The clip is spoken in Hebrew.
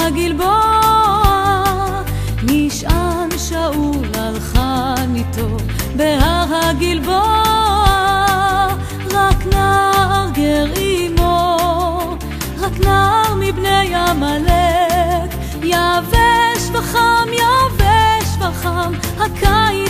הגלבוע נשען שאול על חניתו. בהר הגלבוע רק נער גר עמו. רק נער מבני עמלק. יבש וחם יבש וחם הקיץ